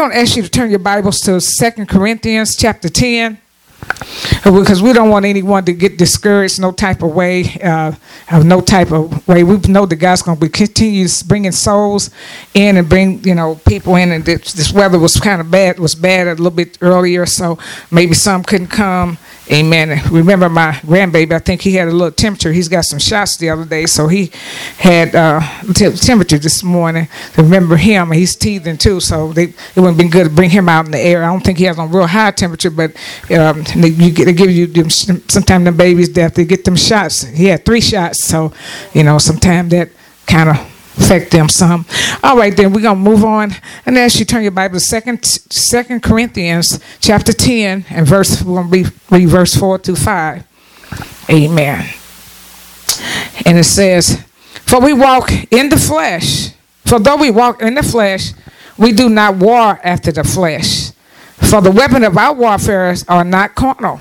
going to ask you to turn your Bibles to Second Corinthians chapter 10 because we don't want anyone to get discouraged no type of way uh, no type of way. We know that god's going to be continues bringing souls in and bring you know people in and this, this weather was kind of bad was bad a little bit earlier so maybe some couldn't come Amen. Remember my grandbaby, I think he had a little temperature. He's got some shots the other day, so he had uh, t- temperature this morning. Remember him, he's teething too, so they, it wouldn't been good to bring him out in the air. I don't think he has a real high temperature, but um, they, you get, they give you them, sometimes the babies they get them shots. He had three shots, so you know sometimes that kind of affect them some. All right, then we're gonna move on and as you turn your Bible to second Second Corinthians chapter ten and verse we're gonna read, read verse four to five. Amen. And it says, For we walk in the flesh, for though we walk in the flesh, we do not war after the flesh. For the weapon of our warfare are not carnal,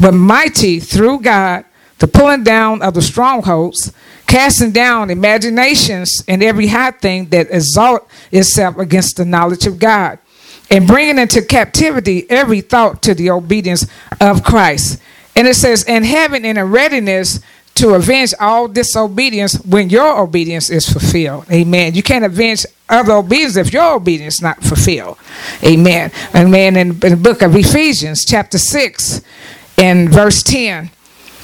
but mighty through God, the pulling down of the strongholds casting down imaginations and every high thing that exalt itself against the knowledge of God, and bringing into captivity every thought to the obedience of Christ. And it says, and having in a readiness to avenge all disobedience when your obedience is fulfilled. Amen. You can't avenge other obedience if your obedience is not fulfilled. Amen. Amen. In, in the book of Ephesians, chapter 6, and verse 10.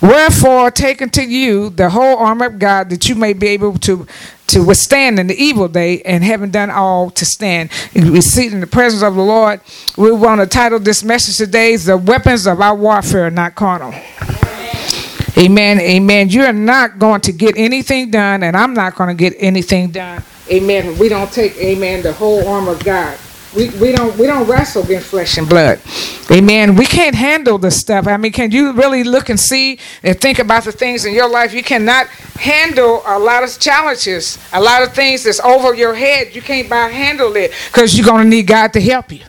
Wherefore, take unto you the whole armor of God that you may be able to to withstand in the evil day and having done all to stand. We sit in the presence of the Lord. We want to title this message today The Weapons of Our Warfare Not Carnal. Amen. Amen. You're not going to get anything done, and I'm not going to get anything done. Amen. We don't take, amen, the whole armor of God. We, we don't we don't wrestle against flesh and blood. Amen. We can't handle the stuff. I mean, can you really look and see and think about the things in your life? You cannot handle a lot of challenges, a lot of things that's over your head. You can't by handle it because you're gonna need God to help you.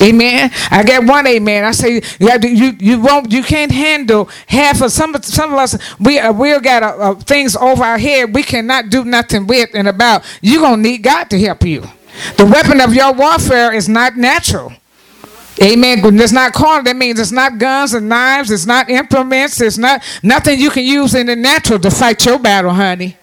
Amen. I got one amen. I say you you won't you can't handle half of some some of us we uh, we got uh, uh, things over our head we cannot do nothing with and about. You're gonna need God to help you. The weapon of your warfare is not natural. Amen. It's not carnal. That means it's not guns and knives. It's not implements. It's not nothing you can use in the natural to fight your battle, honey.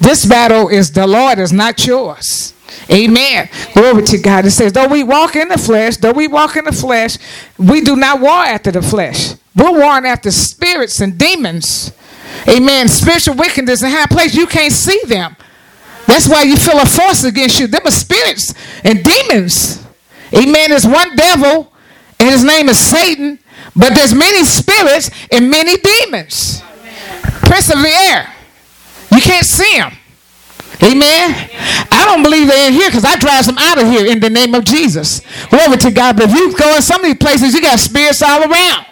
This battle is the Lord, is not yours. Amen. Glory to God. It says, though we walk in the flesh, though we walk in the flesh, we do not war after the flesh. We're warring after spirits and demons. Amen. Spiritual wickedness in high place. You can't see them. That's why you feel a force against you. Them are spirits and demons. Amen. There's one devil, and his name is Satan, but there's many spirits and many demons. Prince of the air. You can't see them. Amen. I don't believe they're in here because I drive them out of here in the name of Jesus. Glory to God. But if you go in some of these places, you got spirits all around.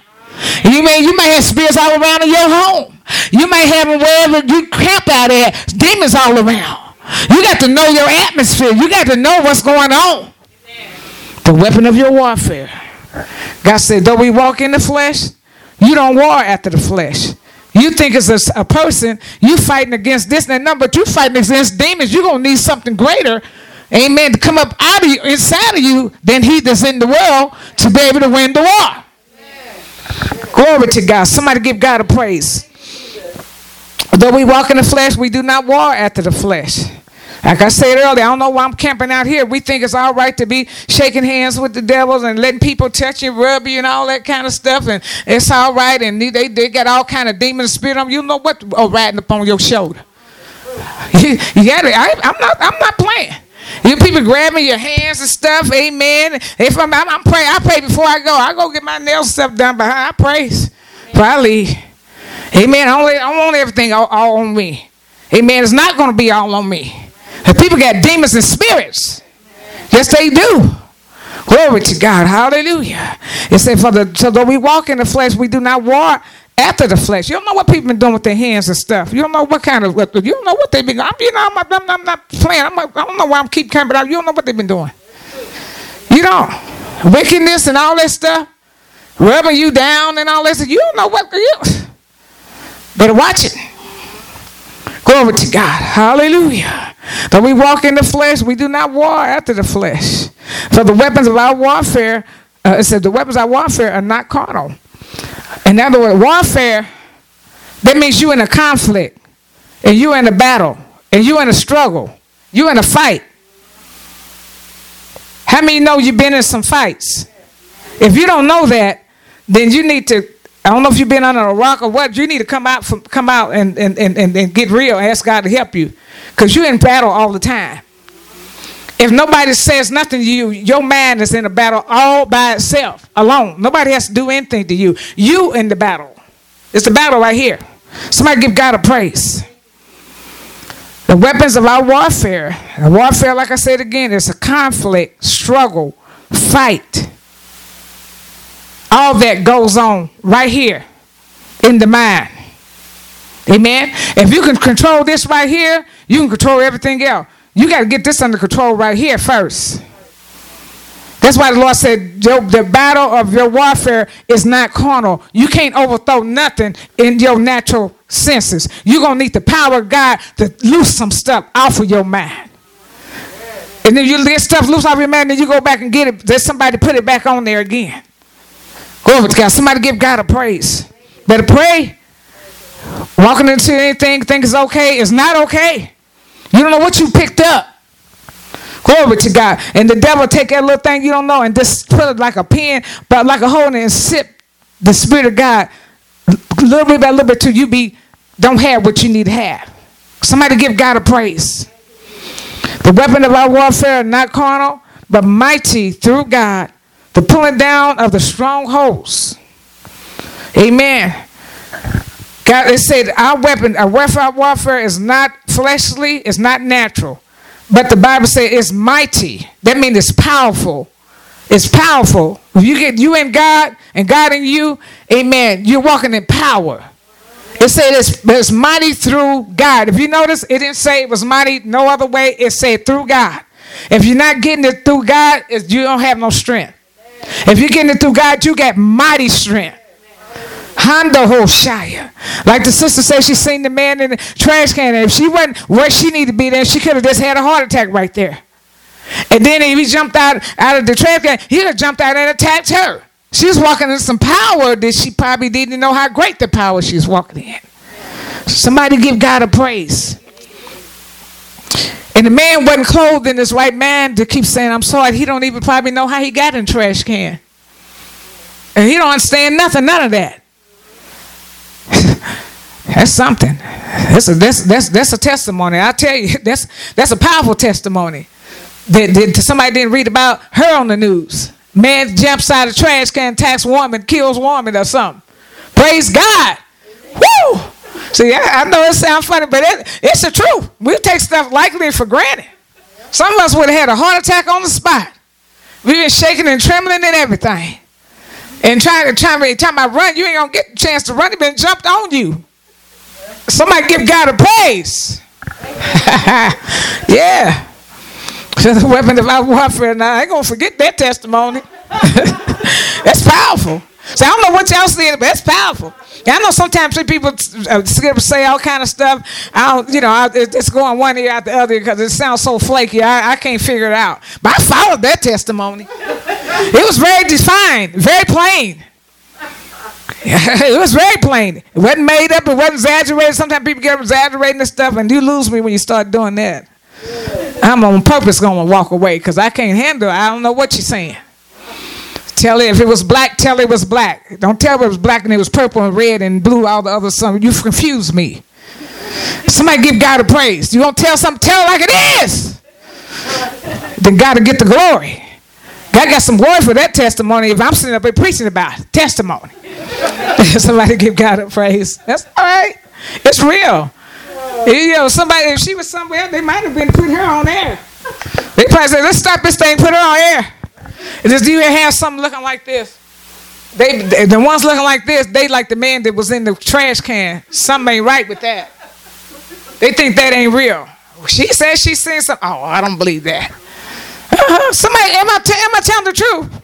You may you may have spirits all around in your home. You may have them wherever you camp out at, demons all around. You got to know your atmosphere. You got to know what's going on. The weapon of your warfare. God said, though we walk in the flesh, you don't war after the flesh. You think it's a, a person, you fighting against this and that, but you fighting against demons. You're going to need something greater, amen, to come up out of you, inside of you, than he that's in the world to be able to win the war. Glory to God. Somebody give God a praise. Though we walk in the flesh, we do not war after the flesh. Like I said earlier, I don't know why I'm camping out here. We think it's all right to be shaking hands with the devils and letting people touch you, rub you, and all that kind of stuff, and it's all right. And they they got all kind of demon spirit on you. know what? Oh, riding up on your shoulder. You, got it. I, I'm not. I'm not playing. You people grabbing your hands and stuff. Amen. If I'm, I'm, I'm praying, I pray before I go. I go get my nail stuff done behind. I praise. Probably. Amen. I don't, I want everything all, all on me. Amen. It's not going to be all on me. And people got demons and spirits. Yes, they do. Glory to God. Hallelujah. It said, For the so though we walk in the flesh, we do not war after the flesh. You don't know what people been doing with their hands and stuff. You don't know what kind of. You don't know what they've been. I'm, you know, I'm, I'm, I'm not playing. I'm, I don't know why I'm keep coming out. You don't know what they've been doing. You don't wickedness and all that stuff, rubbing you down and all that. You don't know what you. Better watch it. Glory to God. Hallelujah. Though we walk in the flesh, we do not war after the flesh. For the weapons of our warfare, uh, it said the weapons of our warfare are not carnal. In other words, warfare, that means you in a conflict, and you in a battle, and you in a struggle, you in a fight. How many know you've been in some fights? If you don't know that, then you need to. I don't know if you've been under a rock or what. You need to come out from come out and, and, and, and get real. Ask God to help you, because you're in battle all the time. If nobody says nothing to you, your mind is in a battle all by itself, alone. Nobody has to do anything to you. You in the battle. It's the battle right here. Somebody give God a praise. The weapons of our warfare. warfare, like I said again, is a conflict, struggle, fight. All that goes on right here in the mind. Amen. If you can control this right here, you can control everything else. You got to get this under control right here first. That's why the Lord said the battle of your warfare is not carnal. You can't overthrow nothing in your natural senses. You're going to need the power of God to loose some stuff off of your mind. And then you get stuff loose off your mind, then you go back and get it. There's somebody put it back on there again. Glory to God. Somebody give God a praise. Better pray. Walking into anything, think it's okay, is not okay. You don't know what you picked up. Glory to God. And the devil take that little thing you don't know and just put it like a pen, but like a hole in it and sip the Spirit of God little bit by little bit till you be don't have what you need to have. Somebody give God a praise. The weapon of our warfare are not carnal, but mighty through God. The pulling down of the strongholds. Amen. God, it said our weapon, our weapon warfare is not fleshly, it's not natural. But the Bible says it's mighty. That means it's powerful. It's powerful. If you get you and God and God in you, amen, you're walking in power. It said it's, it's mighty through God. If you notice, it didn't say it was mighty no other way. It said through God. If you're not getting it through God, you don't have no strength. If you're getting it through God, you got mighty strength. Honda Hoshaya. Like the sister said, she seen the man in the trash can. And if she wasn't where she needed to be, then she could have just had a heart attack right there. And then if he jumped out, out of the trash can, he'd have jumped out and attacked her. She was walking in some power that she probably didn't know how great the power she was walking in. Somebody give God a praise. And the man wasn't clothed in his right man to keep saying, I'm sorry. He don't even probably know how he got in trash can. And he don't understand nothing, none of that. that's something. That's a, that's, that's, that's a testimony. I tell you, that's, that's a powerful testimony. That, that somebody didn't read about her on the news. Man jumps out of trash can, attacks woman, kills woman or something. Praise God. Woo! See, I, I know it sounds funny, but it, it's the truth. We take stuff lightly for granted. Some of us would have had a heart attack on the spot. We've been shaking and trembling and everything. And trying to time every time I run, you ain't gonna get a chance to run. He been jumped on you. Somebody give God a praise. yeah. So the weapon of our warfare. Now I ain't gonna forget that testimony. That's powerful. So I don't know what y'all saying, but it's powerful. I know sometimes people uh, say all kind of stuff. I don't, you know, I, it's going one ear out the other because it sounds so flaky. I, I can't figure it out. But I followed that testimony. It was very defined, very plain. it was very plain. It wasn't made up. It wasn't exaggerated. Sometimes people get exaggerating this stuff, and you lose me when you start doing that. I'm on purpose going to walk away because I can't handle it. I don't know what you're saying. Tell it if it was black, tell it was black. Don't tell it was black and it was purple and red and blue, all the other stuff. You confuse me. Somebody give God a praise. You to tell something, tell it like it is. Then God will get the glory. God got some glory for that testimony if I'm sitting up here preaching about it. testimony. somebody give God a praise. That's all right. It's real. You know, somebody, if she was somewhere, they might have been putting her on air. They probably said, let's stop this thing, put her on air. And just do you have something looking like this. They the ones looking like this, they like the man that was in the trash can. Something ain't right with that. They think that ain't real. She says she's seen something. Oh, I don't believe that. Somebody, am I, t- am I telling the truth?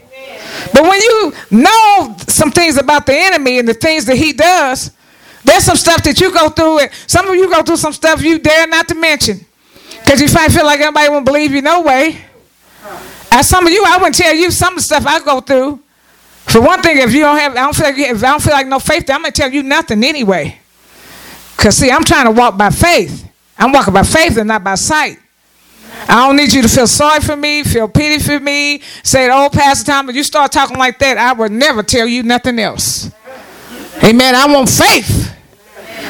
But when you know some things about the enemy and the things that he does, there's some stuff that you go through. And some of you go through some stuff you dare not to mention. Because you might feel like everybody won't believe you no way. As some of you, I wouldn't tell you some of the stuff I go through. For one thing, if you don't have, I don't feel like, if I don't feel like no faith, I'm gonna tell you nothing anyway. Cause see, I'm trying to walk by faith. I'm walking by faith and not by sight. I don't need you to feel sorry for me, feel pity for me, say, oh, Pastor Thomas, you start talking like that, I would never tell you nothing else. Amen. I want faith.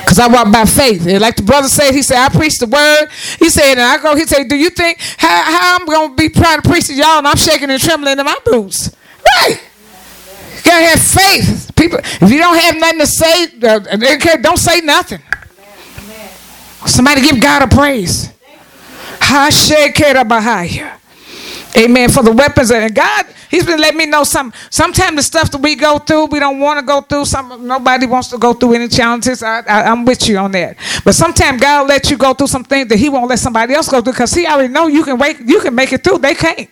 Because I walk by faith. And like the brother said, he said, I preach the word. He said, and I go, he said, Do you think how, how I'm going to be trying to preach to y'all and I'm shaking and trembling in my boots? Right. You gotta have faith. People, if you don't have nothing to say, uh, don't say nothing. Somebody give God a praise. Amen. For the weapons and God, He's been letting me know some. Sometimes the stuff that we go through, we don't want to go through. Some nobody wants to go through any challenges. I, I, am with you on that. But sometimes God let you go through some things that He won't let somebody else go through because He already know you can wait, you can make it through. They can't.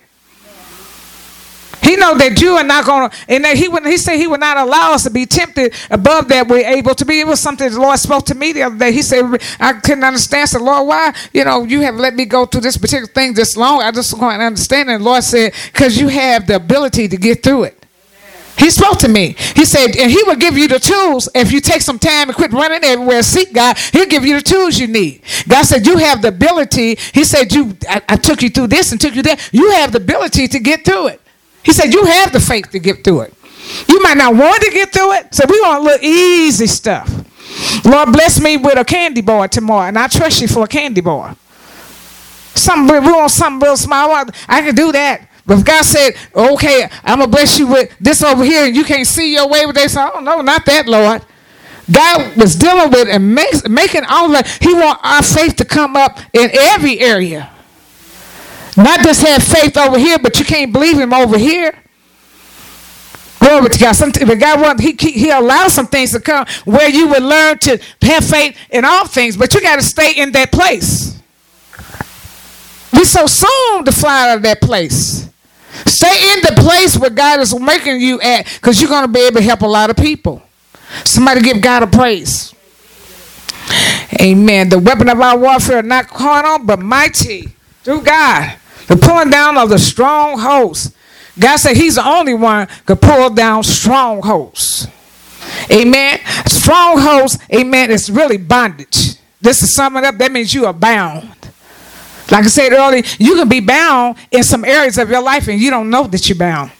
He know that you are not going to, and that he would. He said he would not allow us to be tempted above that we're able to be. It was something the Lord spoke to me the other day. He said I couldn't understand. So Lord, why you know you have let me go through this particular thing this long? I just can't understand. And the Lord said because you have the ability to get through it. He spoke to me. He said, and he will give you the tools if you take some time and quit running everywhere. Seek God. He'll give you the tools you need. God said, you have the ability. He said, you. I, I took you through this and took you there. You have the ability to get through it. He said, You have the faith to get through it. You might not want to get through it, so we want a little easy stuff. Lord, bless me with a candy bar tomorrow, and I trust you for a candy bar. Something we want something real small. I can do that. But if God said, okay, I'm gonna bless you with this over here, and you can't see your way with this, oh no, not that, Lord. God was dealing with and make, making all that. He want our faith to come up in every area. Not just have faith over here, but you can't believe him over here. Glory to God. Sometimes, but God wants, he, he allows some things to come where you would learn to have faith in all things, but you got to stay in that place. We so soon to fly out of that place. Stay in the place where God is making you at because you're going to be able to help a lot of people. Somebody give God a praise. Amen. The weapon of our warfare not carnal, but mighty through God the pulling down of the strongholds. God said He's the only one could pull down strongholds. Amen. Strongholds, amen, it's really bondage. This is summing up, that means you are bound. Like I said earlier, you can be bound in some areas of your life and you don't know that you're bound.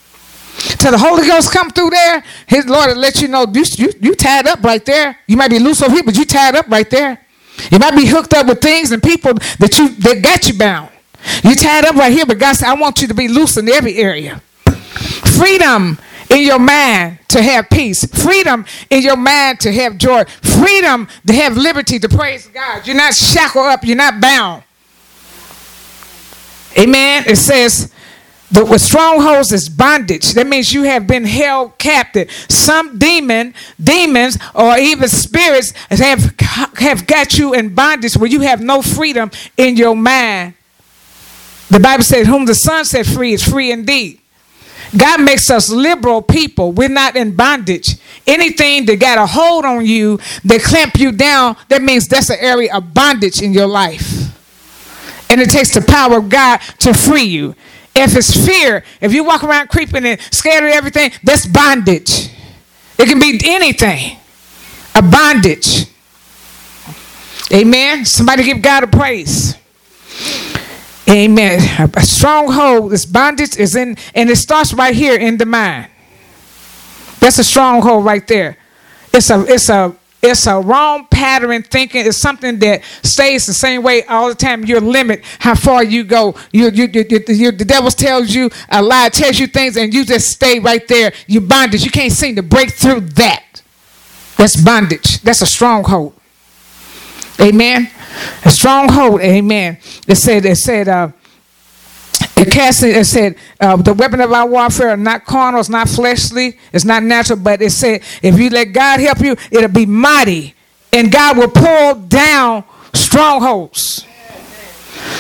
Till the Holy Ghost come through there, His Lord will let you know you, you, you tied up right there. You might be loose over here, but you tied up right there. You might be hooked up with things and people that you that got you bound. You tied up right here, but God said, I want you to be loose in every area. Freedom in your mind to have peace. Freedom in your mind to have joy. Freedom to have liberty to praise God. You're not shackled up. You're not bound. Amen. It says, the with strongholds is bondage. That means you have been held captive. Some demon, demons, or even spirits have have got you in bondage where you have no freedom in your mind the Bible says, Whom the Son set free is free indeed. God makes us liberal people. We're not in bondage. Anything that got a hold on you, that clamp you down, that means that's an area of bondage in your life. And it takes the power of God to free you. If it's fear, if you walk around creeping and scared of everything, that's bondage. It can be anything. A bondage. Amen. Somebody give God a praise. Amen. A stronghold, this bondage is in, and it starts right here in the mind. That's a stronghold right there. It's a, it's a, it's a wrong pattern thinking. It's something that stays the same way all the time. Your limit, how far you go. You, you, you, you, the devil tells you a lie, tells you things, and you just stay right there. You bondage. You can't seem to break through that. That's bondage. That's a stronghold. Amen. A stronghold, amen. It said, it said, uh, It cast it said uh, the weapon of our warfare are not carnal, it's not fleshly, it's not natural, but it said if you let God help you, it'll be mighty, and God will pull down strongholds.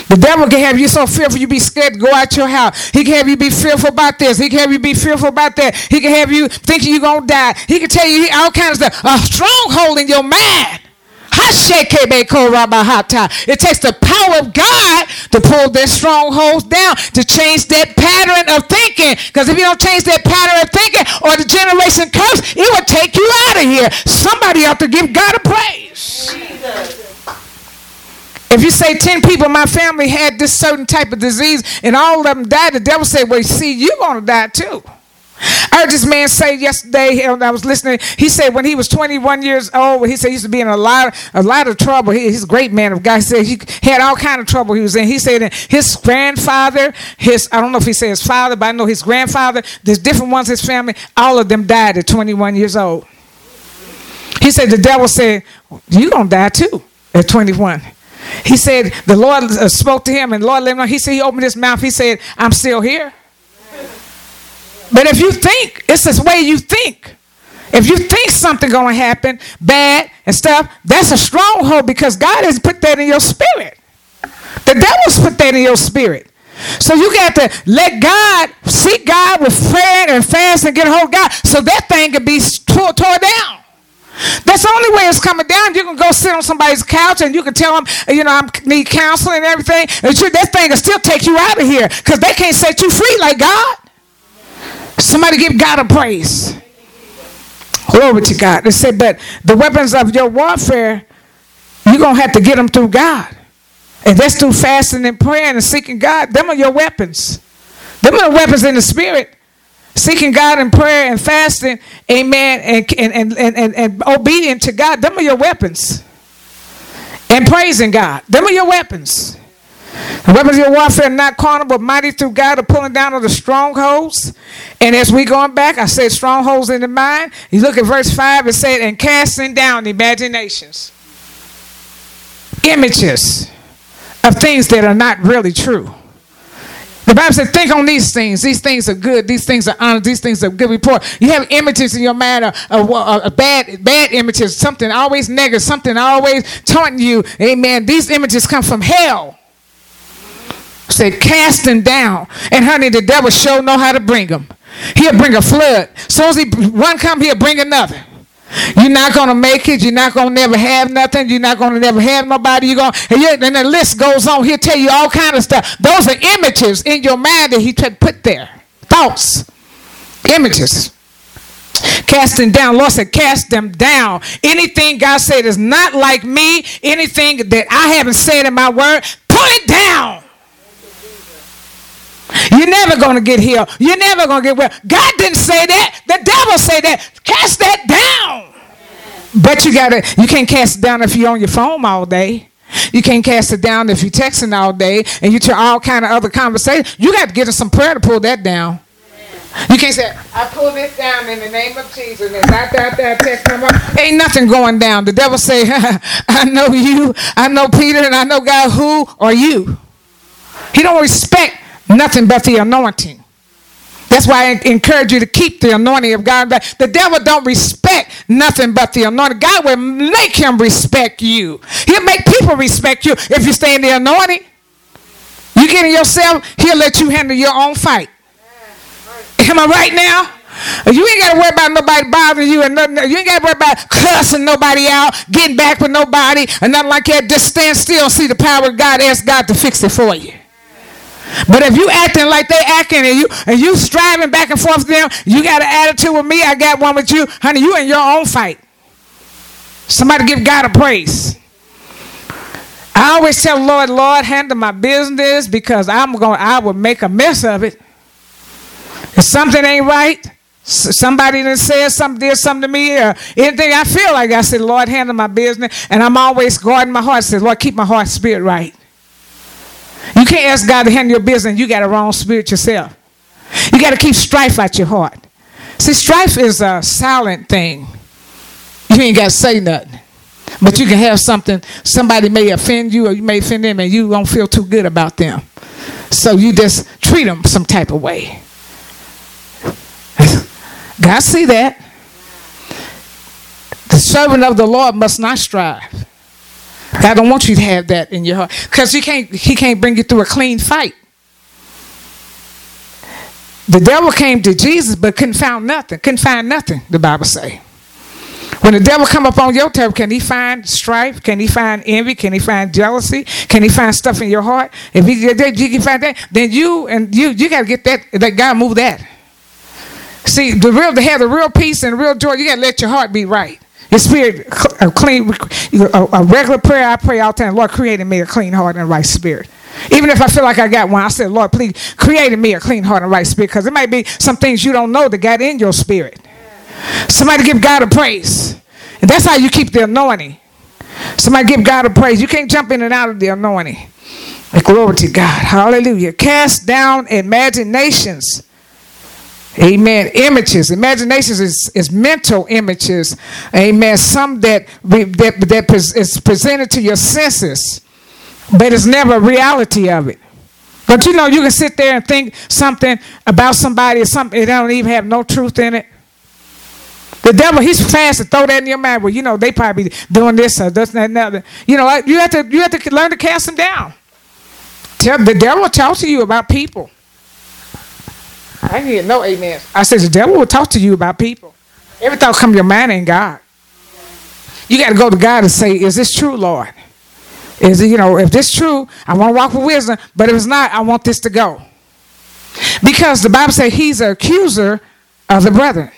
The devil can have you so fearful you be scared to go out your house. He can have you be fearful about this. He can have you be fearful about that. He can have you thinking you're going to die. He can tell you all kinds of stuff. A stronghold in your mind. It takes the power of God to pull their strongholds down, to change that pattern of thinking. Because if you don't change that pattern of thinking or the generation curse, it will take you out of here. Somebody ought to give God a praise. Jesus. If you say 10 people in my family had this certain type of disease and all of them died, the devil said, well, see, you're going to die too. I heard this man say yesterday when I was listening. He said when he was 21 years old, he said he used to be in a lot, a lot of trouble. He, he's a great man of God. He said he had all kind of trouble he was in. He said his grandfather, his I don't know if he said his father, but I know his grandfather. There's different ones. His family, all of them died at 21 years old. He said the devil said, "You gonna die too at 21." He said the Lord uh, spoke to him, and Lord let him know. He said he opened his mouth. He said, "I'm still here." But if you think, it's this way you think. If you think something going to happen bad and stuff, that's a stronghold because God has put that in your spirit. The devil's put that in your spirit. So you got to let God, seek God with prayer and fast and get a hold of God so that thing can be tore, tore down. That's the only way it's coming down. You can go sit on somebody's couch and you can tell them, you know, I need counseling and everything. And that thing will still take you out of here because they can't set you free like God. Somebody give God a praise. Glory to God. They said, but the weapons of your warfare, you're going to have to get them through God. And that's through fasting and praying and seeking God. Them are your weapons. Them are the weapons in the spirit. Seeking God in prayer and fasting, amen, and, and, and, and, and obedient to God. Them are your weapons. And praising God. Them are your weapons. The weapons of your warfare are not carnal, but mighty through God to pulling down of the strongholds. And as we going back, I said strongholds in the mind. You look at verse 5, it said, and casting down imaginations, images of things that are not really true. The Bible said, think on these things. These things are good. These things are honest. These things are good report. You have images in your mind of, of, of, bad, bad images, something always negative, something always taunting you. Amen. These images come from hell. Said cast them down. And honey, the devil sure know how to bring them. He'll bring a flood. So as he one come, he'll bring another. You're not gonna make it. You're not gonna never have nothing. You're not gonna never have nobody. You're gonna and, and the list goes on. He'll tell you all kind of stuff. Those are images in your mind that he put there. Thoughts, images. Casting down. Lord said, cast them down. Anything God said is not like me. Anything that I haven't said in my word, pull it down. You're never going to get healed. You're never going to get well. God didn't say that. The devil said that. Cast that down. But you got to, you can't cast it down if you're on your phone all day. You can't cast it down if you're texting all day and you turn all kind of other conversations. You got to get in some prayer to pull that down. You can't say, I pull this down in the name of Jesus. And that, that, text come up. Ain't nothing going down. The devil say, I know you, I know Peter, and I know God. Who are you? He don't respect Nothing but the anointing. That's why I encourage you to keep the anointing of God. The devil don't respect nothing but the anointing. God will make him respect you. He'll make people respect you if you stay in the anointing. You getting yourself, he'll let you handle your own fight. Am I right now? You ain't got to worry about nobody bothering you, and nothing, you ain't got to worry about cussing nobody out, getting back with nobody, and nothing like that. Just stand still see the power of God. Ask God to fix it for you. But if you acting like they acting and you and you striving back and forth with them, you got an attitude with me, I got one with you, honey, you in your own fight. Somebody give God a praise. I always tell Lord, Lord, handle my business because I'm going I will make a mess of it. If something ain't right, somebody that said something, did something to me, or anything I feel like I said, Lord, handle my business. And I'm always guarding my heart. I said, Lord, keep my heart spirit right. You can't ask God to handle your business. You got a wrong spirit yourself. You got to keep strife out your heart. See, strife is a silent thing. You ain't got to say nothing. But you can have something, somebody may offend you or you may offend them and you don't feel too good about them. So you just treat them some type of way. God see that. The servant of the Lord must not strive. God don't want you to have that in your heart because he can't. He can't bring you through a clean fight. The devil came to Jesus but couldn't find nothing. Couldn't find nothing. The Bible say. When the devil come up on your turf, can he find strife? Can he find envy? Can he find jealousy? Can he find stuff in your heart? If he, if he can find that, then you and you you got to get that. That God move that. See, the real to have the real peace and real joy, you got to let your heart be right. Your spirit a clean, a, regular prayer. I pray all the time. Lord, create in me a clean heart and a right spirit. Even if I feel like I got one, I said, Lord, please create in me a clean heart and right spirit, because it might be some things you don't know that got in your spirit. Somebody give God a praise, and that's how you keep the anointing. Somebody give God a praise. You can't jump in and out of the anointing. Glory to God. Hallelujah. Cast down imaginations Amen. Images, imaginations is, is mental images. Amen. Some that that that is presented to your senses, but it's never a reality of it. But you know, you can sit there and think something about somebody or something it don't even have no truth in it. The devil, he's fast to throw that in your mind. Well, you know, they probably doing this or this and that. You know, you have to you have to learn to cast them down. Tell the devil will talk to you about people. I need no amen. I said the devil will talk to you about people. Every thought come to your mind ain't God. You got to go to God and say, "Is this true, Lord? Is it you know if this true, I want to walk with wisdom. But if it's not, I want this to go." Because the Bible says He's an accuser of the brethren.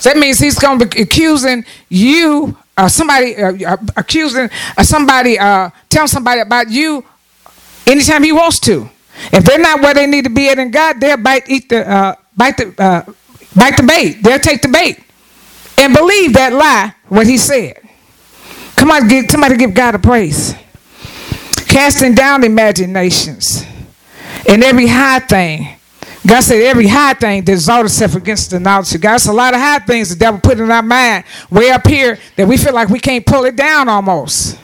So that means He's going to be accusing you, uh, somebody uh, uh accusing uh, somebody, uh, telling somebody about you anytime He wants to. If they're not where they need to be at in God, they'll bite, eat the, uh, bite the, uh, bite the bait. They'll take the bait and believe that lie, what he said. Come on, give, somebody give God a praise. Casting down imaginations and every high thing. God said every high thing exalts itself against the knowledge of God. It's a lot of high things the devil put in our mind way up here that we feel like we can't pull it down almost.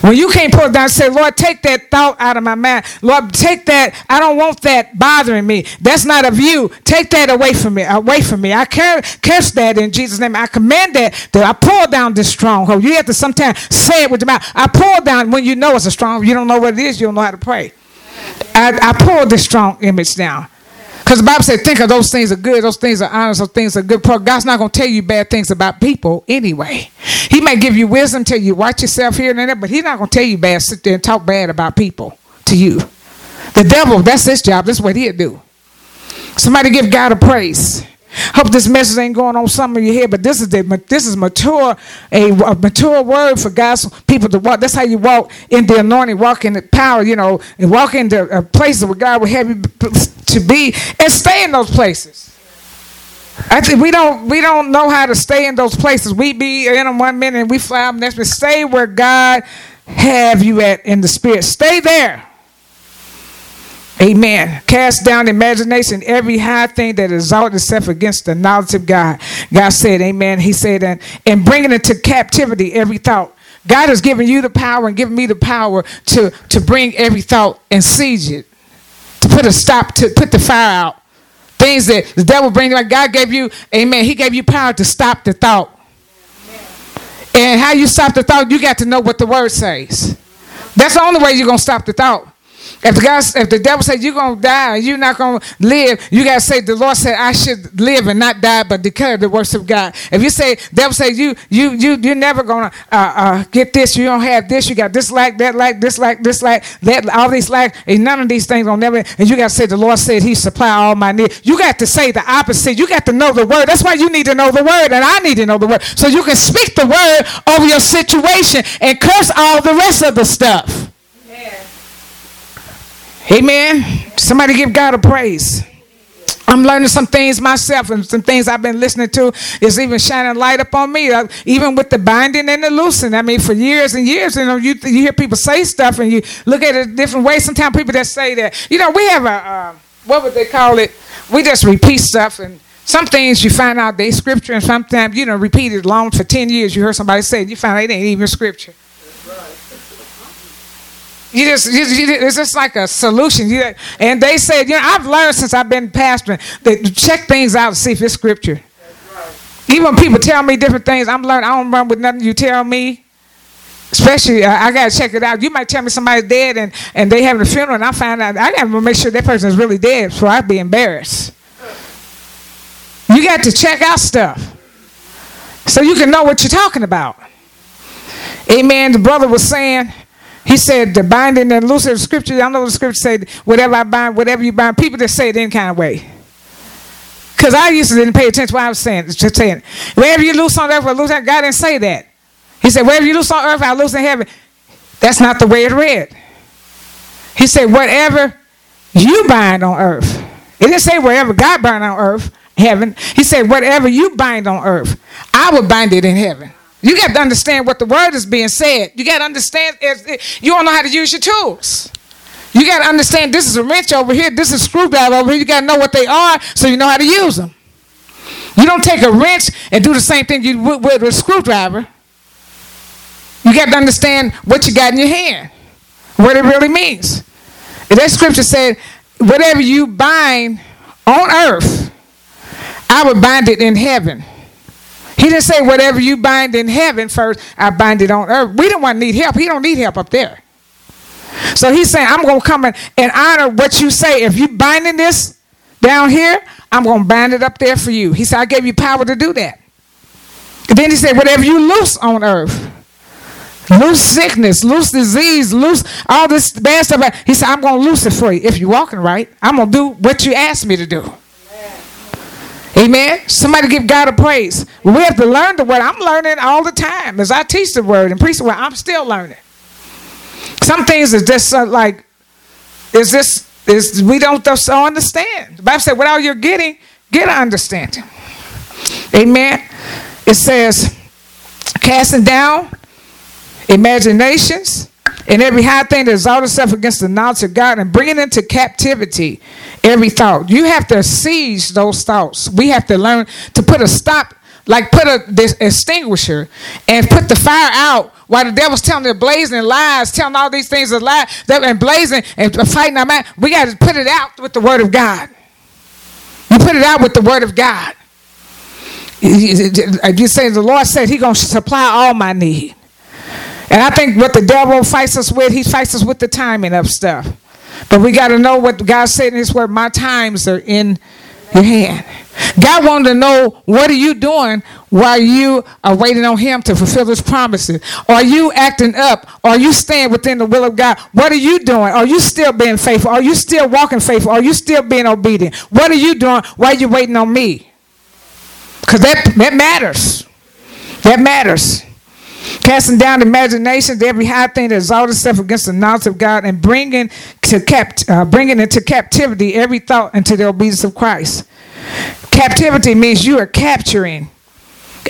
When you can't pull it down, say, Lord, take that thought out of my mind. Lord, take that. I don't want that bothering me. That's not of you. Take that away from me. Away from me. I curse that in Jesus' name. I command that. That I pull down this stronghold. You have to sometimes say it with your mouth. I pull down when you know it's a stronghold. You don't know what it is. You don't know how to pray. I, I pull this strong image down. Because the Bible said, think of those things are good, those things are honest, those things are good. God's not going to tell you bad things about people anyway. He may give you wisdom, tell you watch yourself here and there, but he's not going to tell you bad, sit there and talk bad about people to you. The devil, that's his job. That's what he'll do. Somebody give God a praise. Hope this message ain't going on some of your head, but this is the, this is mature a, a, mature word for God's people to walk. That's how you walk in the anointing, walk in the power, you know, and walk into a uh, places where God would have you to be, and stay in those places. Think we don't we don't know how to stay in those places. We be in them one minute and we fly up next, but stay where God have you at in the spirit. Stay there. Amen. Cast down imagination, every high thing that exalts itself against the knowledge of God. God said, Amen. He said, and, and bringing into captivity every thought. God has given you the power and given me the power to, to bring every thought and siege it, to put a stop, to put the fire out. Things that the devil brings, like God gave you, amen. He gave you power to stop the thought. And how you stop the thought, you got to know what the word says. That's the only way you're to stop the thought. If God, if the devil said you're gonna die you're not gonna live, you gotta say the Lord said I should live and not die, but declare the works of God. If you say devil says you you you you're never gonna uh, uh, get this, you don't have this, you got this like that like this like this like that all these like and none of these things gonna never. And you gotta say the Lord said He supply all my needs. You got to say the opposite. You got to know the word. That's why you need to know the word, and I need to know the word so you can speak the word over your situation and curse all the rest of the stuff. Amen. Somebody give God a praise. I'm learning some things myself, and some things I've been listening to is even shining light up on me. Uh, even with the binding and the loosing. I mean, for years and years, you know, you, you hear people say stuff, and you look at it a different ways. Sometimes people that say that, you know, we have a uh, what would they call it? We just repeat stuff, and some things you find out they scripture, and sometimes you know repeat it long for 10 years. You heard somebody say it, you find out it ain't even scripture. You just, you, you, it's just like a solution. You, and they said, you know, I've learned since I've been pastoring that check things out to see if it's scripture. Even when people tell me different things, I'm learning. I don't run with nothing you tell me. Especially, uh, I gotta check it out. You might tell me somebody's dead and, and they having a funeral, and I find out I gotta make sure that person is really dead before I be embarrassed. You got to check out stuff so you can know what you're talking about. Amen. The brother was saying, he said the binding and loosing of scripture. I know the scripture said, whatever I bind, whatever you bind. People that say it any kind of way. Because I used to didn't pay attention to what I was saying. Just saying, wherever you loose on earth, or loose on God didn't say that. He said, wherever you loose on earth, I loose in heaven. That's not the way it read. He said, whatever you bind on earth. It didn't say wherever God bind on earth, heaven. He said, whatever you bind on earth, I will bind it in heaven. You got to understand what the word is being said. You got to understand, you don't know how to use your tools. You got to understand this is a wrench over here, this is a screwdriver over here. You got to know what they are so you know how to use them. You don't take a wrench and do the same thing you would with a screwdriver. You got to understand what you got in your hand, what it really means. And that scripture said, whatever you bind on earth, I will bind it in heaven. He didn't say whatever you bind in heaven first, I bind it on earth. We don't want to need help. He don't need help up there. So he's saying, I'm going to come in and honor what you say. If you binding this down here, I'm going to bind it up there for you. He said, I gave you power to do that. And then he said, whatever you loose on earth, loose sickness, loose disease, loose all this bad stuff. He said, I'm going to loose it for you. If you're walking right, I'm going to do what you asked me to do. Amen. Somebody give God a praise. We have to learn the word. I'm learning all the time as I teach the word and preach the word. I'm still learning. Some things is just like, is this is we don't just understand. The Bible said, without you're getting, get an understanding. Amen. It says, casting down imaginations and every high thing that exalts itself against the knowledge of God and bringing into captivity every thought. You have to seize those thoughts. We have to learn to put a stop, like put a this extinguisher and put the fire out while the devil's telling the blazing lies, telling all these things a lie, that and blazing and fighting our mind. We got to put it out with the word of God. You put it out with the word of God. You say the Lord said He gonna supply all my need. And I think what the devil fights us with, he fights us with the timing of stuff. But we got to know what God said in His Word. My times are in your hand. God wanted to know what are you doing while you are waiting on Him to fulfill His promises. Are you acting up? Are you staying within the will of God? What are you doing? Are you still being faithful? Are you still walking faithful? Are you still being obedient? What are you doing while you're waiting on me? Because that, that matters. That matters casting down imaginations, every high thing that exalts itself against the knowledge of God, and bringing to capt, uh, bringing into captivity every thought into the obedience of Christ. Captivity means you are capturing.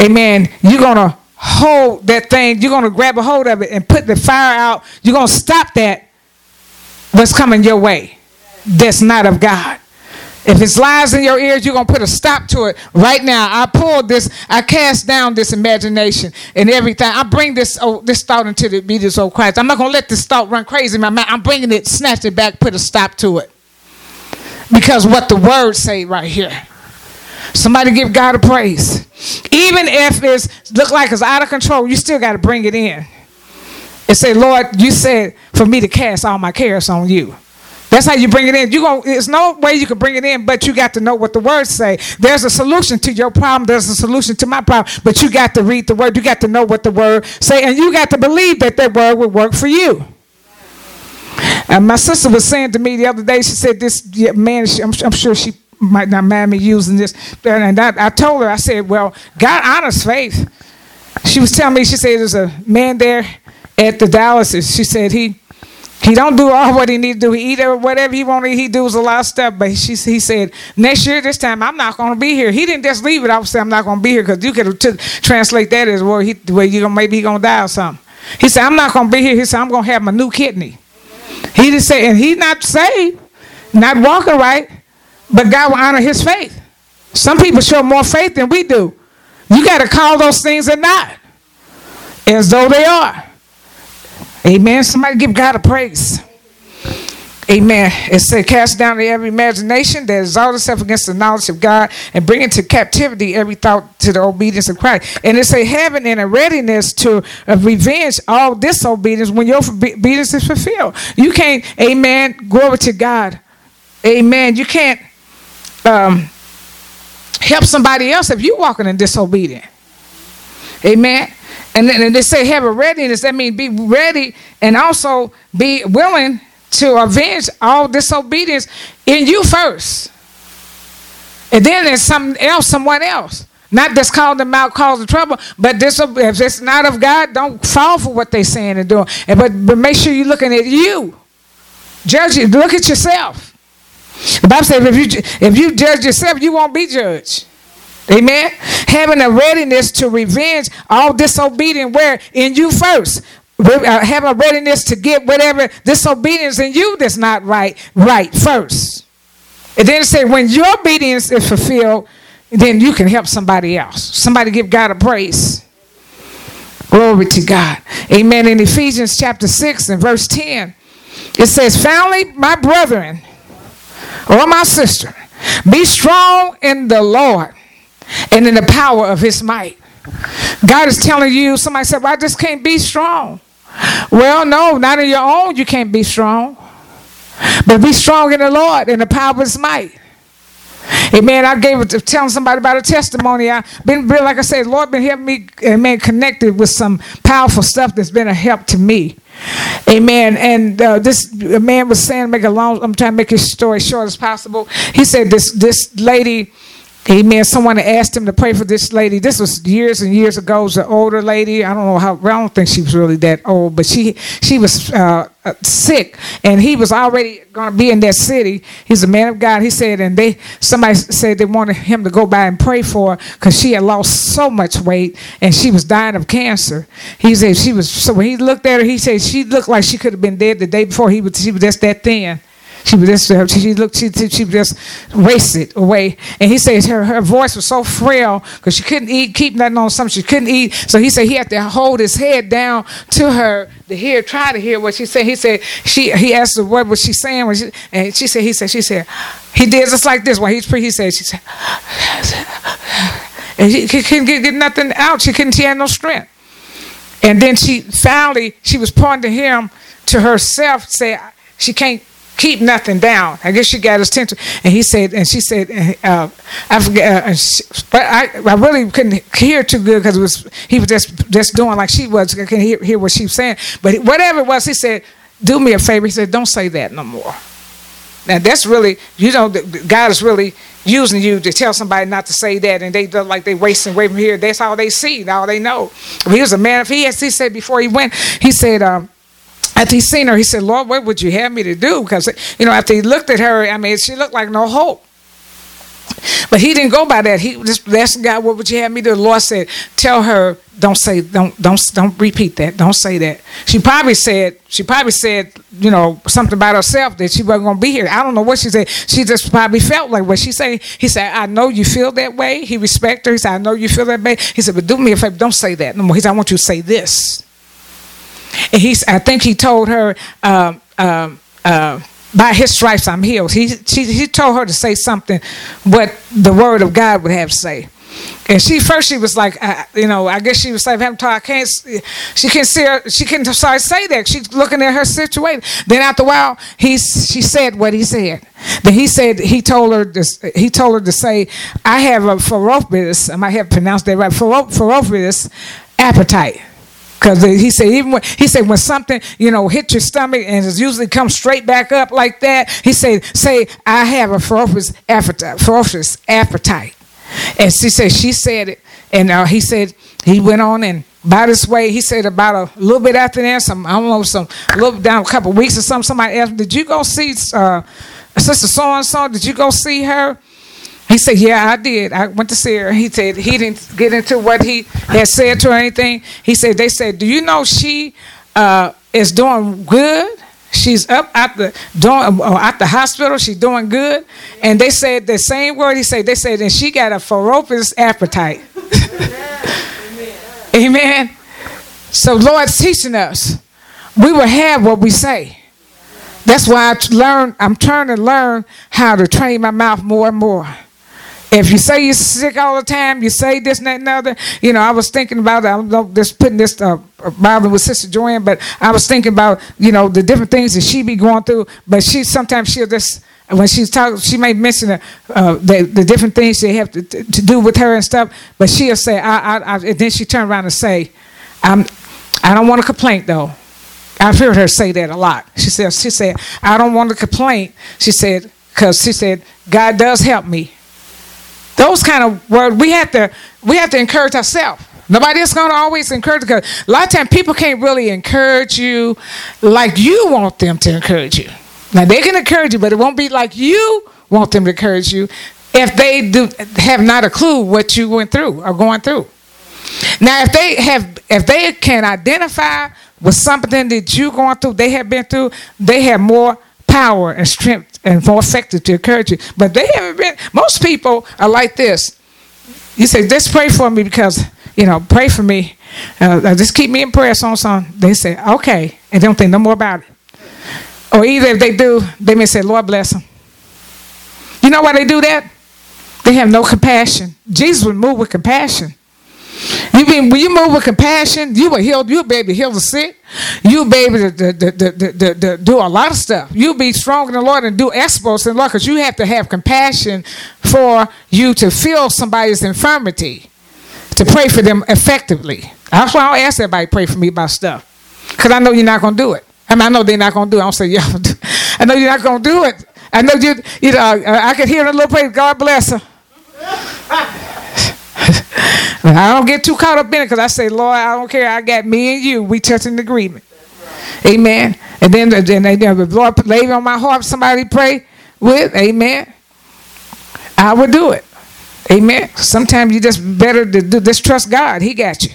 Amen. You're gonna hold that thing. You're gonna grab a hold of it and put the fire out. You're gonna stop that. What's coming your way? That's not of God. If it's lies in your ears, you're going to put a stop to it right now. I pull this, I cast down this imagination and everything. I bring this oh, this thought into the obedience of Christ. I'm not going to let this thought run crazy in my mind. I'm bringing it, snatch it back, put a stop to it. Because what the words say right here. Somebody give God a praise. Even if it's look like it's out of control, you still got to bring it in. And say, Lord, you said for me to cast all my cares on you. That's how you bring it in. You go. There's no way you can bring it in, but you got to know what the words say. There's a solution to your problem. There's a solution to my problem, but you got to read the word. You got to know what the word say, and you got to believe that that word will work for you. And my sister was saying to me the other day. She said, "This man, I'm, I'm sure she might not mind me using this." And I, I told her, I said, "Well, God honors faith." She was telling me. She said, "There's a man there at the dialysis." She said he he don't do all what he need to do. He eat whatever he want to He does a lot of stuff. But he, he said, next year, this time, I'm not going to be here. He didn't just leave it. I would say, I'm not going to be here because you could t- translate that as well. He, well, you gonna, maybe he going to die or something. He said, I'm not going to be here. He said, I'm going to have my new kidney. He just said, and he's not saved, not walking right, but God will honor his faith. Some people show more faith than we do. You got to call those things or not as though they are. Amen. Somebody give God a praise. Amen. It said, cast down every imagination that exalts itself against the knowledge of God and bring into captivity every thought to the obedience of Christ. And it say, having in a readiness to revenge all disobedience when your obedience is fulfilled. You can't, amen, glory to God. Amen. You can't um, help somebody else if you're walking in disobedience. Amen. And then they say have a readiness. That means be ready and also be willing to avenge all disobedience in you first. And then there's something else, someone else. Not just calling them out, causing trouble, but this, if it's not of God, don't fall for what they're saying and doing. But, but make sure you're looking at you. Judge it. Look at yourself. The Bible says if you, if you judge yourself, you won't be judged. Amen. Having a readiness to revenge all disobedient where in you first. Uh, have a readiness to get whatever disobedience in you that's not right, right first. And then say when your obedience is fulfilled, then you can help somebody else. Somebody give God a praise. Glory to God. Amen. In Ephesians chapter 6 and verse 10, it says, Finally, my brethren, or my sister, be strong in the Lord and in the power of his might. God is telling you, somebody said, well, I just can't be strong. Well, no, not in your own, you can't be strong. But be strong in the Lord and the power of his might. Amen. I gave it to telling somebody about a testimony. I been like I said, Lord been helping me, amen, connected with some powerful stuff that's been a help to me. Amen. And uh, this man was saying, make a long, I'm trying to make his story short as possible. He said this this lady Amen. Someone asked him to pray for this lady. This was years and years ago. It was an older lady. I don't know how. I don't think she was really that old, but she she was uh, uh, sick, and he was already going to be in that city. He's a man of God. He said, and they somebody said they wanted him to go by and pray for her because she had lost so much weight and she was dying of cancer. He said she was. So when he looked at her, he said she looked like she could have been dead the day before. He was. She was just that thin. She was just, she looked, she, she just wasted away. And he says her, her voice was so frail because she couldn't eat, keep nothing on something. She couldn't eat. So he said he had to hold his head down to her to hear, try to hear what she said. He said, she, he asked her what was she saying. She, and she said, he said, she said, he did just like this. While he's pre, he said, she said, and she, he couldn't get, get nothing out. She couldn't, she had no strength. And then she finally, she was pointing to him, to herself, say, she can't keep nothing down. I guess she got his attention, and he said, and she said, uh, I forget, uh, but I, I really couldn't hear too good because it was he was just just doing like she was. I can hear, hear what she was saying, but whatever it was, he said, "Do me a favor." He said, "Don't say that no more." Now that's really, you know, God is really using you to tell somebody not to say that, and they look like they wasting away from here. That's all they see, all they know. He was a man. If he, as he said before he went, he said. Um, after he seen her, he said, Lord, what would you have me to do? Because, you know, after he looked at her, I mean, she looked like no hope. But he didn't go by that. He just asked God, "What would you have me do?" The Lord said, "Tell her, don't say, don't, don't, don't repeat that. Don't say that." She probably said, she probably said, you know, something about herself that she wasn't gonna be here. I don't know what she said. She just probably felt like what she said. He said, "I know you feel that way." He respected her. He said, "I know you feel that way." He said, "But do me a favor, don't say that no more." He said, "I want you to say this." And he's, I think he told her, um, um, uh, by his stripes I'm healed. He, she, he told her to say something what the word of God would have to say. And she first she was like, uh, you know, I guess she was like, "I'm I can't." She can't see her. She can't start say that. She's looking at her situation. Then after a while, he she said what he said. Then he said he told her. He told her to say, "I have a ferocious. I might have pronounced that right. Ferocious appetite." Because he said, even when he said when something you know hit your stomach and it usually comes straight back up like that, he said, "Say I have a ferocious appetite." Ferocious appetite. And she said she said it, and uh, he said he went on and by this way, he said about a little bit after that, some I don't know, some a little down a couple weeks or something. Somebody asked, "Did you go see uh, Sister So and So? Did you go see her?" He said, Yeah, I did. I went to see her. He said he didn't get into what he had said to her anything. He said, They said, Do you know she uh, is doing good? She's up at the doing, uh, at the hospital. She's doing good. And they said the same word he said. They said, and she got a ferocious appetite. Amen. Amen. So Lord's teaching us we will have what we say. That's why I learn. I'm trying to learn how to train my mouth more and more. If you say you're sick all the time, you say this and that and other. You know, I was thinking about. I'm just putting this uh, bothering with Sister Joanne, but I was thinking about you know the different things that she be going through. But she sometimes she'll just when she's talking, she may mention uh, the, the different things they have to, to, to, do with her and stuff. But she'll say, I, I, I, and then she turn around and say, I'm, I don't want to complain though. I've heard her say that a lot. She said, she said, I don't want to complain. She said, because she said, God does help me. Those kind of words we have to we have to encourage ourselves. Nobody is going to always encourage because a lot of times people can't really encourage you like you want them to encourage you. Now they can encourage you, but it won't be like you want them to encourage you if they do have not a clue what you went through or going through. Now, if they have, if they can identify with something that you're going through, they have been through, they have more power and strength and more effective to encourage you. But they haven't been. Most people are like this. You say, just pray for me because you know, pray for me. Uh, just keep me in prayer, so on, so. They say, okay, and they don't think no more about it. Or either if they do, they may say, Lord bless them. You know why they do that? They have no compassion. Jesus would move with compassion. You mean when you move with compassion, you will heal. You'll be able to heal the sick. You'll be able to, to, to, to, do a lot of stuff. You'll be strong in the Lord and do exploits in the Lord because you have to have compassion for you to feel somebody's infirmity, to pray for them effectively. That's why I don't ask everybody pray for me about stuff because I know you're not going to do it. I mean, I know they're not going to do it. I don't say, yeah, I know you're not going to do it. I know you, you know, I could hear a little praise, God bless her. I don't get too caught up in it because I say, Lord, I don't care. I got me and you. We touch an agreement. Amen. And then, then, then the Lord laid on my heart somebody pray with. Amen. I would do it. Amen. Sometimes you just better to do, just trust God. He got you.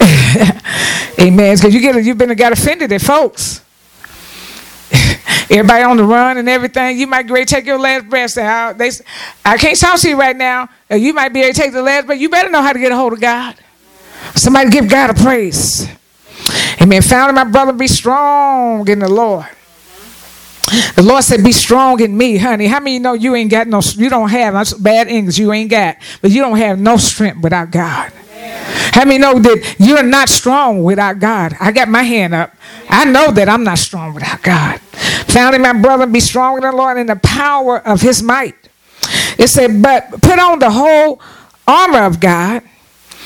Amen. Because you get you've been got offended at folks. Everybody on the run and everything. You might be ready to take your last breath. I, they, I can't talk to you right now. Uh, you might be able to take the last breath. You better know how to get a hold of God. Somebody give God a praise. Amen. Found my brother, be strong in the Lord. The Lord said, "Be strong in me, honey." How many you know you ain't got no? You don't have bad English. You ain't got, but you don't have no strength without God. How many know that you're not strong without God? I got my hand up. I know that I'm not strong without God. In my brother, be strong in the Lord in the power of his might. It said, but put on the whole armor of God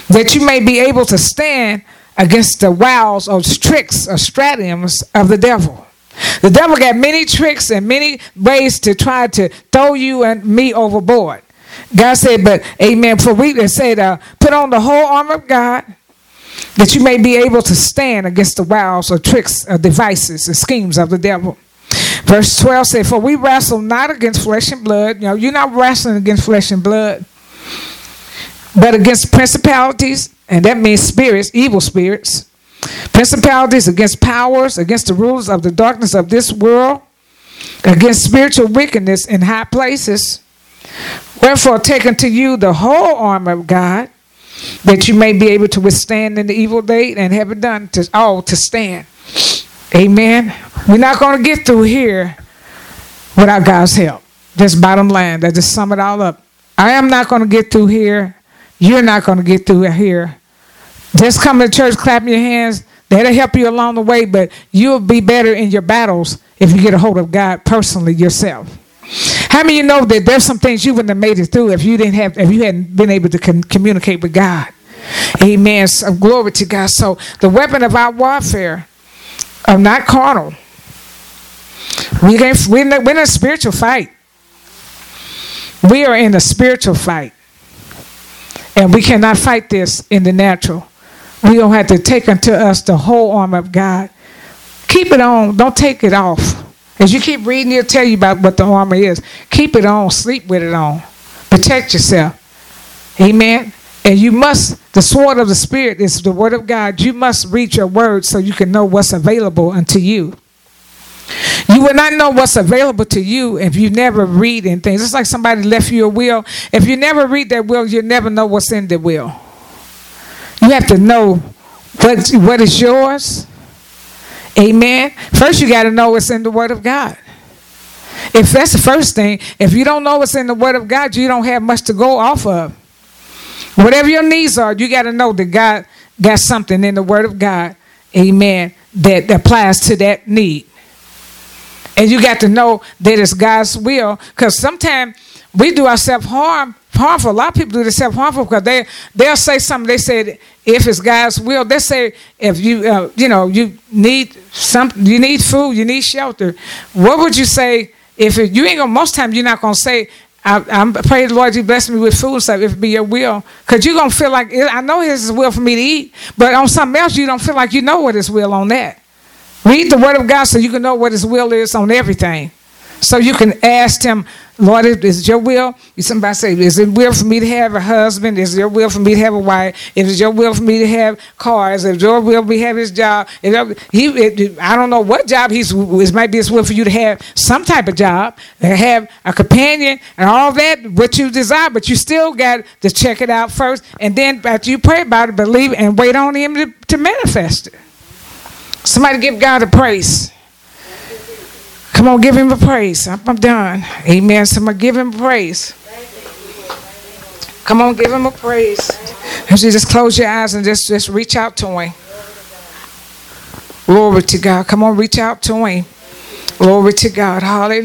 that you may be able to stand against the wiles or tricks or stratagems of the devil. The devil got many tricks and many ways to try to throw you and me overboard. God said, but amen. For we said, uh, put on the whole armor of God that you may be able to stand against the wiles or tricks or devices and schemes of the devil. Verse 12 says, For we wrestle not against flesh and blood. You know, you're not wrestling against flesh and blood, but against principalities, and that means spirits, evil spirits. Principalities against powers, against the rulers of the darkness of this world, against spiritual wickedness in high places. Wherefore, take unto you the whole armor of God, that you may be able to withstand in the evil day and have it done to all to stand. Amen. We're not going to get through here without God's help. Just bottom line. That just sum it all up. I am not going to get through here. You're not going to get through here. Just come to church, clap your hands. That'll help you along the way, but you'll be better in your battles if you get a hold of God personally yourself. How many you know that there's some things you wouldn't have made it through if you didn't have if you hadn't been able to communicate with God? Amen. So glory to God. So the weapon of our warfare are not carnal. We can, we're, in a, we're in a spiritual fight. We are in a spiritual fight. And we cannot fight this in the natural. We don't have to take unto us the whole armor of God. Keep it on. Don't take it off. As you keep reading, it'll tell you about what the armor is. Keep it on, sleep with it on. Protect yourself. Amen. And you must, the sword of the Spirit is the word of God. You must read your word so you can know what's available unto you. You will not know what's available to you if you never read in things. It's like somebody left you a will. If you never read that will, you'll never know what's in the will. You have to know what, what is yours Amen. First, you got to know what's in the Word of God. If that's the first thing, if you don't know what's in the Word of God, you don't have much to go off of. Whatever your needs are, you got to know that God got something in the Word of God, amen, that applies to that need. And you got to know that it's God's will, because sometimes we do ourselves harm harmful. A lot of people do themselves harmful because they they'll say something. They said if it's God's will, they say if you uh, you know you need some you need food, you need shelter. What would you say if it, you ain't gonna? Most times you're not gonna say. I, I'm pray the Lord you bless me with food stuff if it be your will, because you're gonna feel like I know His will for me to eat, but on something else you don't feel like you know what His will on that. Read the Word of God so you can know what His will is on everything. So you can ask him, Lord, is it your will? Somebody say, is it will for me to have a husband? Is it your will for me to have a wife? If it's your will for me to have cars, if it's your will me to have his job, he, it, I don't know what job he's, it might be his will for you to have some type of job, uh, have a companion and all that, what you desire, but you still got to check it out first. And then after you pray about it, believe and wait on him to, to manifest it. Somebody give God a praise. Come on, give him a praise. I'm, I'm done. Amen. Somebody give him a praise. Come on, give him a praise. You just close your eyes and just, just reach out to him. Glory to God. Come on, reach out to him. Glory to God. Hallelujah.